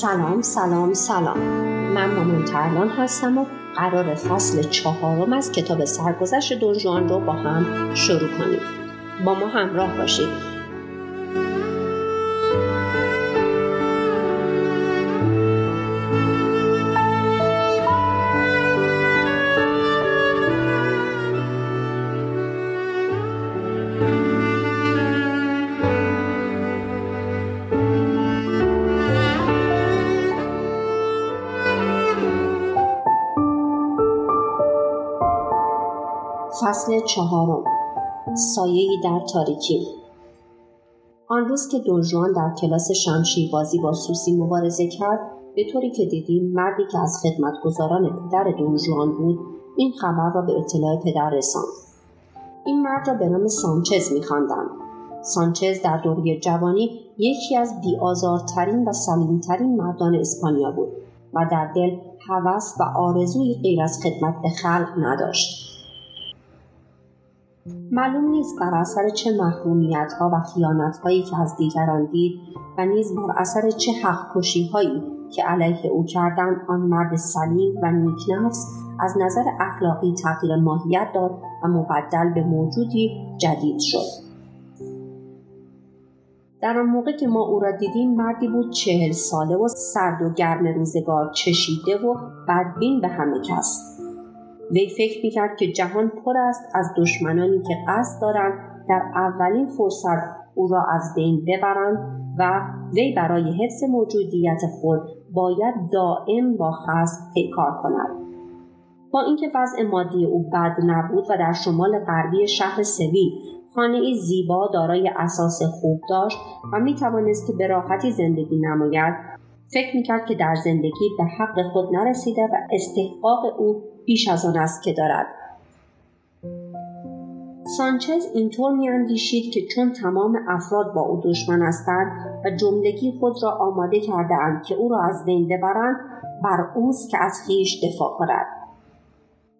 سلام سلام سلام. من مامان ترلان هستم و قرار فصل چهارم از کتاب سرگذشت دونجوان رو با هم شروع کنیم. با ما همراه باشید. چهارم. سایه‌ای در تاریکی. آن روز که دونجوان در کلاس شمشیربازی با سوسی مبارزه کرد به طوری که دیدیم مردی که از خدمتگزاران پدر دونجوان بود این خبر را به اطلاع پدر رساند. این مرد را به نام سانچز میخواندند. سانچز در دوره جوانی یکی از بیآزارترین و سلیمترین مردان اسپانیا بود و در دل هوس و آرزوی غیر از خدمت به خلق نداشت. معلوم نیست بر اثر چه محرومیت ها و خیانت هایی که از دیگران دید و نیز بر اثر چه حق هایی که علیه او کردند آن مرد سلیم و نیکنفس از نظر اخلاقی تغییر ماهیت داد و مبدل به موجودی جدید شد. در آن موقع که ما او را دیدیم مردی بود چهل ساله و سرد و گرم روزگار چشیده و بدبین به همه کس. وی فکر می‌کرد که جهان پر است از دشمنانی که قصد دارند در اولین فرصت او را از بین ببرند و وی برای حفظ موجودیت خود باید دائم با خصم پیکار کند. با اینکه وضع مادی او بد نبود و در شمال غربی شهر سوی خانه زیبا دارای اساس خوب داشت و می توانست که به راحتی زندگی نماید فکر می‌کرد که در زندگی به حق خود نرسیده و استحقاق او بیش از آن است که دارد. سانچز اینطور میاندیشید که چون تمام افراد با او دشمن هستند و جملگی خود را آماده کرده اند که او را از بین ببرند بر اوست که از خیش دفاع کند.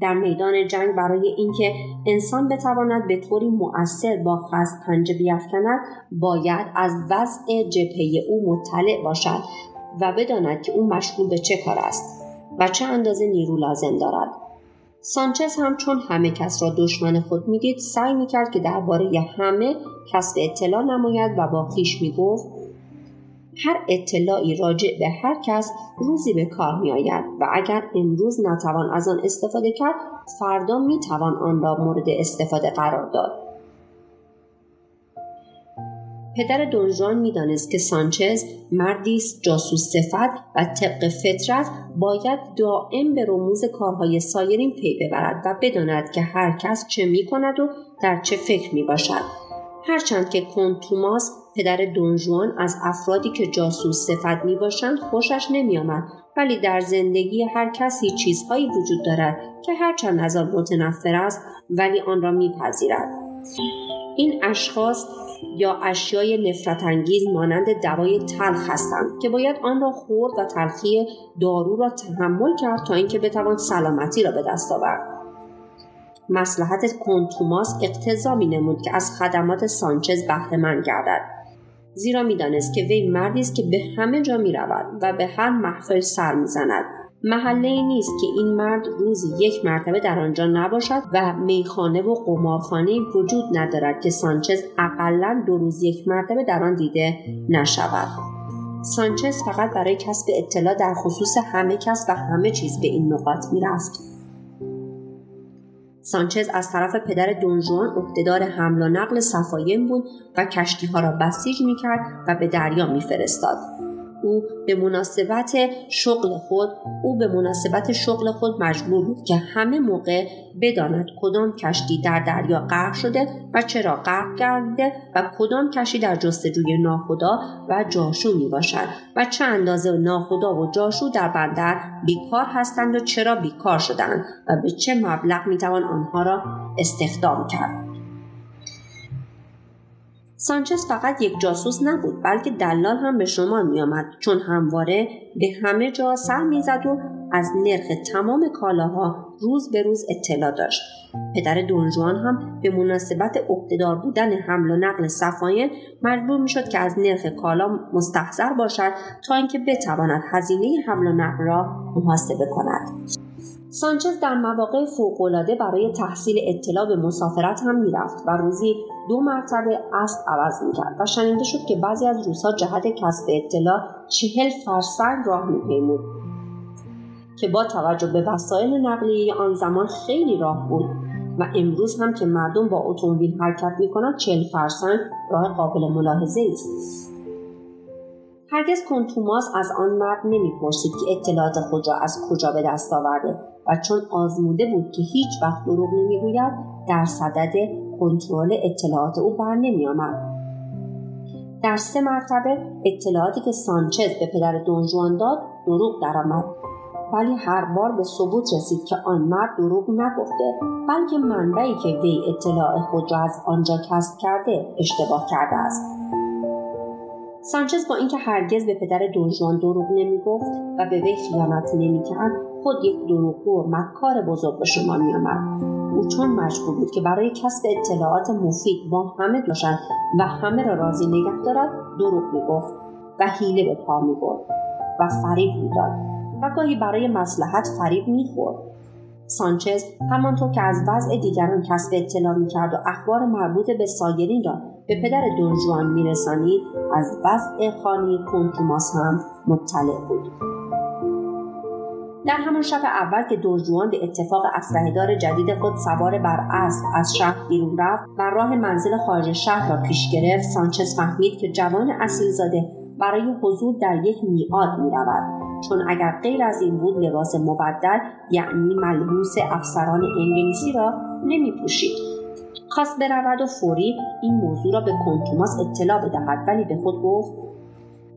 در میدان جنگ برای اینکه انسان بتواند به طوری مؤثر با خست پنجه بیافکند باید از وضع جبهه او مطلع باشد و بداند که او مشغول به چه کار است و چه اندازه نیرو لازم دارد. سانچز هم چون همه کس را دشمن خود می‌دید سعی می‌کرد که درباره همه کسب اطلاع نماید و با خیش می‌گفت هر اطلاعی راجع به هر کس روزی به کار می آید و اگر امروز نتوان از آن استفاده کرد فردا می توان آن را مورد استفاده قرار داد. پدر دونژوان می‌دانست که سانچز مردی است جاسوس صفت و طبق فطرت باید دائم به رموز کارهای سایرین پی ببرد و بداند که هر کس چه می کند و در چه فکر می باشد. هرچند که توماس پدر دونژوان از افرادی که جاسوس صفت می باشند خوشش نمی آمد ولی در زندگی هر کسی چیزهایی وجود دارد که هرچند از آن متنفر است ولی آن را میپذیرد این اشخاص یا اشیای نفرت انگیز مانند دوای تلخ هستند که باید آن را خورد و تلخی دارو را تحمل کرد تا اینکه بتوان سلامتی را به دست آورد. مسلحت کنتوماس اقتضا می نمود که از خدمات سانچز بهرهمند گردد. زیرا می‌دانست که وی مردی است که به همه جا می رود و به هر محفل سر می‌زند. محله ای نیست که این مرد روزی یک مرتبه در آنجا نباشد و میخانه و قمارخانه وجود ندارد که سانچز اقلا دو روز یک مرتبه در آن دیده نشود سانچز فقط برای کسب اطلاع در خصوص همه کس و همه چیز به این نقاط می‌رفت سانچز از طرف پدر دونجوان عهدهدار حمل و نقل صفایم بود و کشتی ها را بسیج می کرد و به دریا می فرستاد. او به مناسبت شغل خود او به مناسبت شغل خود مجبور بود که همه موقع بداند کدام کشتی در دریا غرق شده و چرا غرق کرده و کدام کشتی در جستجوی ناخدا و جاشو می باشد و چه اندازه ناخدا و جاشو در بندر بیکار هستند و چرا بیکار شدند و به چه مبلغ می توان آنها را استخدام کرد. سانچز فقط یک جاسوس نبود بلکه دلال هم به شما می آمد چون همواره به همه جا سر می‌زد و از نرخ تمام کالاها روز به روز اطلاع داشت. پدر دونجوان هم به مناسبت عهدهدار بودن حمل و نقل صفاین مجبور می‌شد که از نرخ کالا مستحضر باشد تا اینکه بتواند هزینه حمل و نقل را محاسبه کند. سانچز در مواقع فوقالعاده برای تحصیل اطلاع به مسافرت هم می‌رفت و روزی دو مرتبه اسب عوض می‌کرد و شنیده شد که بعضی از روزها جهت کسب اطلاع چهل فرسنگ راه میپیمود که با توجه به وسایل نقلیه آن زمان خیلی راه بود و امروز هم که مردم با اتومبیل حرکت می‌کنند چهل فرسنگ راه قابل ملاحظه است. هرگز کنتوماس از آن مرد نمی‌پرسید که اطلاعات خود را از کجا به دست آورده و چون آزموده بود که هیچ وقت دروغ نمی‌گوید در صدد کنترل اطلاعات او بر نمیآمد. در سه مرتبه اطلاعاتی که سانچز به پدر دونجوان داد دروغ درآمد. ولی هر بار به ثبوت رسید که آن مرد دروغ نگفته بلکه منبعی که وی اطلاع خود را از آنجا کسب کرده اشتباه کرده است. سانچز با اینکه هرگز به پدر دونجوان دروغ نمی‌گفت و به وی خیانت نمی‌کرد خود یک دروغگو و مکار بزرگ به شما میآمد. او چون مجبور بود که برای کسب اطلاعات مفید با همه باشد و همه را راضی نگه دارد دروغ می‌گفت و حیله به پا می‌برد و فریب می‌داد. و گاهی برای مسلحت فریب می‌خورد. سانچز همانطور که از وضع دیگران کسب اطلاع می‌کرد و اخبار مربوط به سایرین را به پدر دونجوان میرسانید از وضع خانی کنتوماس هم مطلع بود. در همان شب اول که دونجوان به اتفاق اسلحهدار جدید خود سوار بر اسب از شهر بیرون رفت و راه منزل خارج شهر را پیش گرفت سانچز فهمید که جوان اصیلزاده برای حضور در یک میعاد می رود چون اگر غیر از این بود لباس مبدل یعنی ملبوس افسران انگلیسی را نمی پوشید. خواست برود و فوری این موضوع را به کنتوماس اطلاع بدهد ولی به خود گفت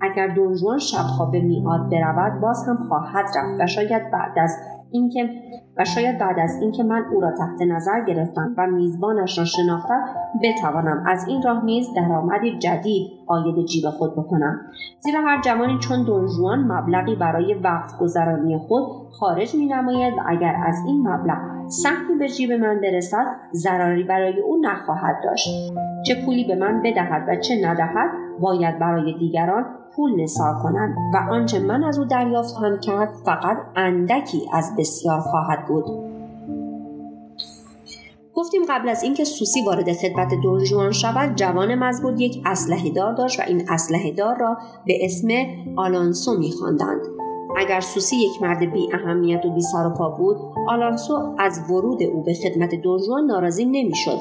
اگر دونجوان شبها به میعاد برود باز هم خواهد رفت و شاید بعد از اینکه و شاید بعد از اینکه من او را تحت نظر گرفتم و میزبانش را شناختم بتوانم از این راه نیز درآمدی جدید آید جیب خود بکنم. زیرا هر جوانی چون دونجوان مبلغی برای وقت گذرانی خود خارج می نماید و اگر از این مبلغ سهمی به جیب من برسد ضرری برای او نخواهد داشت. چه پولی به من بدهد و چه ندهد باید برای دیگران پول نثار کنند و آنچه من از او دریافتم کرد فقط اندکی از بسیار خواهد بود. گفتیم قبل از اینکه سوسی وارد خدمت دونجوان شود جوان مزبور یک اسلحه دار داشت و این اسلحه دار را به اسم آلانسو میخواندند. اگر سوسی یک مرد بی اهمیت و بی سر و پا بود آلانسو از ورود او به خدمت دونجوان ناراضی نمی‌شد.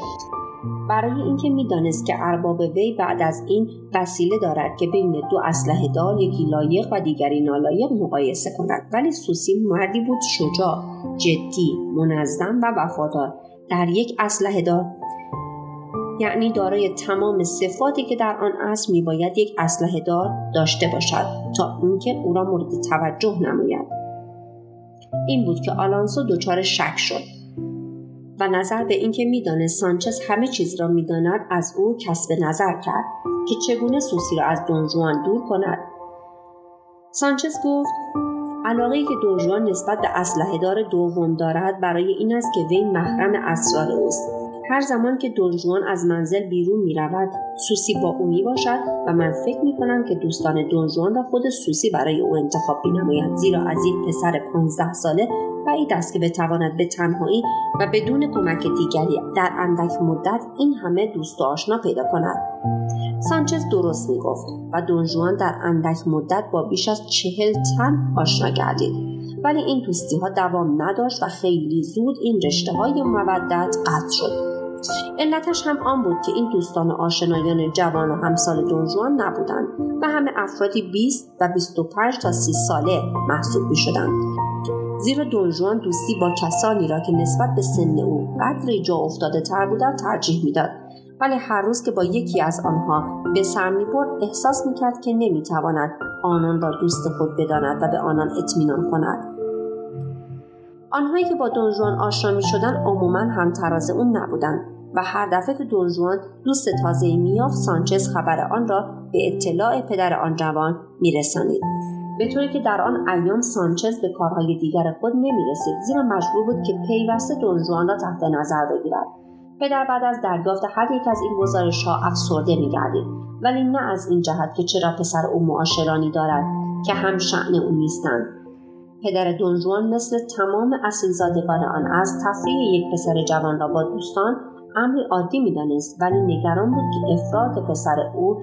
برای اینکه می‌دانست که ارباب وی بعد از این وسیله دارد که بین دو اسلحه دار یکی لایق و دیگری نالایق مقایسه کند. ولی سوسی مردی بود شجاع جدی منظم و وفادار. در یک اسلحه دار یعنی دارای تمام صفاتی که در آن عصر میباید یک اسلحه دار داشته باشد تا اینکه او را مورد توجه نماید. این بود که آلانسو دچار شک شد. و نظر به اینکه می‌دانست سانچز همه چیز را می‌داند از او کسب نظر کرد که چگونه سوسی را از دونجوان دور کند. سانچز گفت علاقه که دونجوان نسبت به اسلحه دار دوم دارد برای این است که وی محرم اسرار اوست. هر زمان که دونجوان از منزل بیرون می رود سوسی با او می باشد و من فکر می کنم که دوستان دونجوان را خود سوسی برای او انتخاب بینمایند زیرا از یک پسر 15 ساله بعید است که بتواند به تنهایی و بدون کمک دیگری در اندک مدت این همه دوست و آشنا پیدا کند. سانچز درست می گفت و دونجوان در اندک مدت با بیش از چهل تن آشنا گردید. ولی این دوستی ها دوام نداشت و خیلی زود این رشته های مودت قطع شد. علتش هم آن بود که این دوستان آشنایان جوان و همسال دونجوان نبودند و همه افرادی 20 و 25 تا 30 ساله محسوب می شدند. زیرا دونجوان دوستی با کسانی را که نسبت به سن او قدری جا افتاده تر بودند ترجیح می‌داد. ولی هر روز که با یکی از آنها به سر می‌برد احساس می‌کرد که نمی‌تواند آنان را دوست خود بداند و به آنان اطمینان کند. آنهایی که با دونجوان آشنا می شدن عموما هم تراز اون نبودند و هر دفعه که دونجوان دوست تازه میافت سانچز خبر آن را به اطلاع پدر آن جوان میرسانید. به طوری که در آن ایام سانچز به کارهای دیگر خود نمی‌رسید. زیرا مجبور بود که پیوسته دونجوان را تحت نظر بگیرد. پدر بعد از دریافت هر یک از این گزارش ها افسرده میگردید. ولی نه از این جهت که چرا پسر او معاشرانی دارد که هم شعن او نیستند. پدر دونجوان مثل تمام اصیلزادگان آن از تفریح یک پسر جوان را با دوستان امری عادی می‌دانست ولی نگران بود که افراد پسر او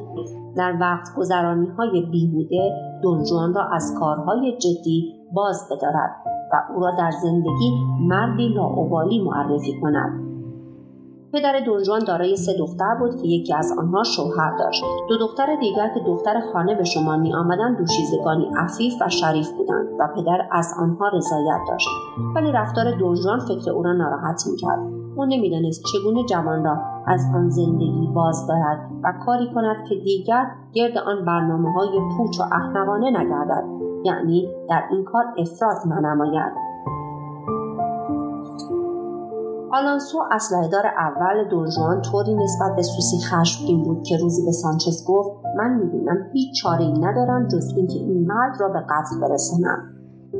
در وقت گذرانی های بیهوده دونجوان را از کارهای جدی باز بدارد و او را در زندگی مردی لاعبالی معرفی کند. پدر دونجوان دارای سه دختر بود که یکی از آنها شوهر داشت. دو دختر دیگر که دختر خانه به شما می آمدند دوشیزگانی عفیف و شریف بودند و پدر از آنها رضایت داشت. ولی رفتار دونجوان فکر او را ناراحت می‌کرد. او نمی‌دانست چگونه جوان را از آن زندگی باز دارد و کاری کند که دیگر گرد آن برنامه های پوچ و احمقانه نگردد. یعنی در این کار افراد ننماید. آلانسو اسلحهدار اول دونجوان طوری نسبت به سوسی خشمگین بود که روزی به سانچز گفت من می‌بینم هیچ چاره ای ندارم جز اینکه این مرد را به قتل برسانم.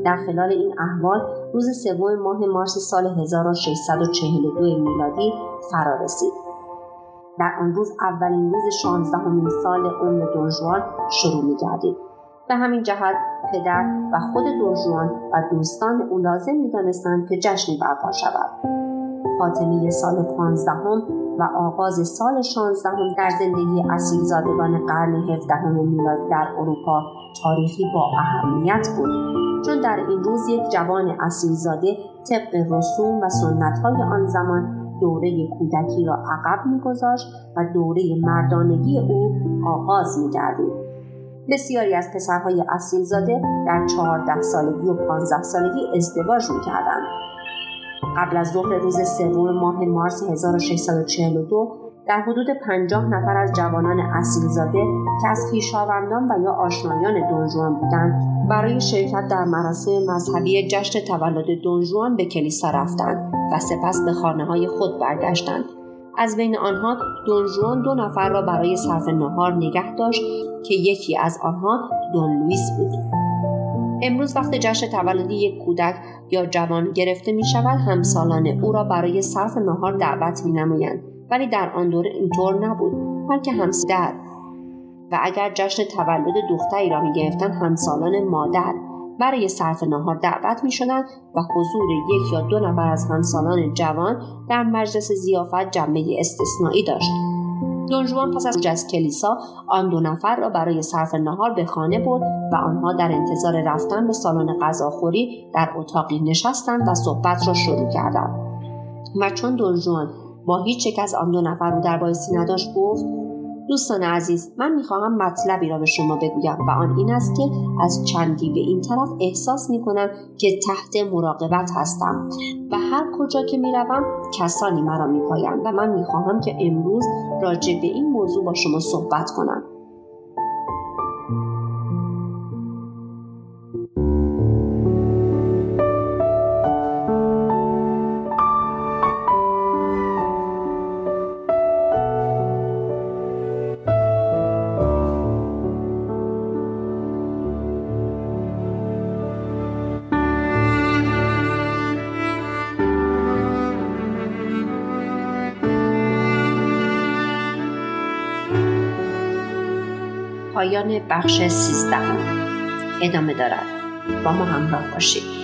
در خلال این احوال روز سوم ماه مارس سال 1642 میلادی فرا رسید. در آن روز اولین روز شانزدهمین سال عمر دونجوان شروع میگردید. به همین جهت پدر و خود دونجوان و دوستان او لازم می‌دانستند که جشنی برپا شود. خاتمه سال پانزدهم و آغاز سال شانزدهم در زندگی اصیلزادگان قرن هفدهم میلادی در اروپا تاریخی با اهمیت بود. چون در این روز یک جوان اصیلزاده طبق رسوم و سنتهای آن زمان دوره کودکی را عقب میگذاشت و دوره مردانگی او آغاز میگردید بسیاری از پسرهای اصیلزاده در چهارده سالگی و پانزده سالگی ازدواج می‌کردند. قبل از ظهر روز سوم ماه مارس 1642 در حدود پنجاه نفر از جوانان اصیلزاده که از خویشاوندان و یا آشنایان دونجوان بودند برای شرکت در مراسم مذهبی جشن تولد دونجوان به کلیسا رفتند و سپس به خانه های خود برگشتند. از بین آنها دونجوان دو نفر را برای صرف نهار نگه داشت که یکی از آنها دون لوئیس بود. امروز وقت جشن تولد یک کودک یا جوان گرفته می شود همسالان او را برای صرف نهار دعوت می نمایند ولی در آن دوره اینطور نبود. بلکه همسدر و اگر جشن تولد دختری را می گرفتن همسالان مادر برای صرف نهار دعوت می شدن و حضور یک یا دو نفر از همسالان جوان در مجلس زیافت جنبه استثنایی داشت. دونجوان پس از از کلیسا آن دو نفر را برای صرف نهار به خانه برد و آنها در انتظار رفتن به سالن غذاخوری در اتاقی نشستند و صحبت را شروع کردند. و چون دونجوان با هیچ یک از آن دو نفر رو در بایستی نداشت گفت دوستان عزیز من می‌خواهم مطلبی را به شما بگویم و آن این است که از چندی به این طرف احساس می‌کنم که تحت مراقبت هستم و هر کجا که می‌روم کسانی مرا میپایند و من می‌خواهم که امروز راجع به این موضوع با شما صحبت کنم. پایان بخش سیزدهم ادامه دارد. با ما همراه باشید.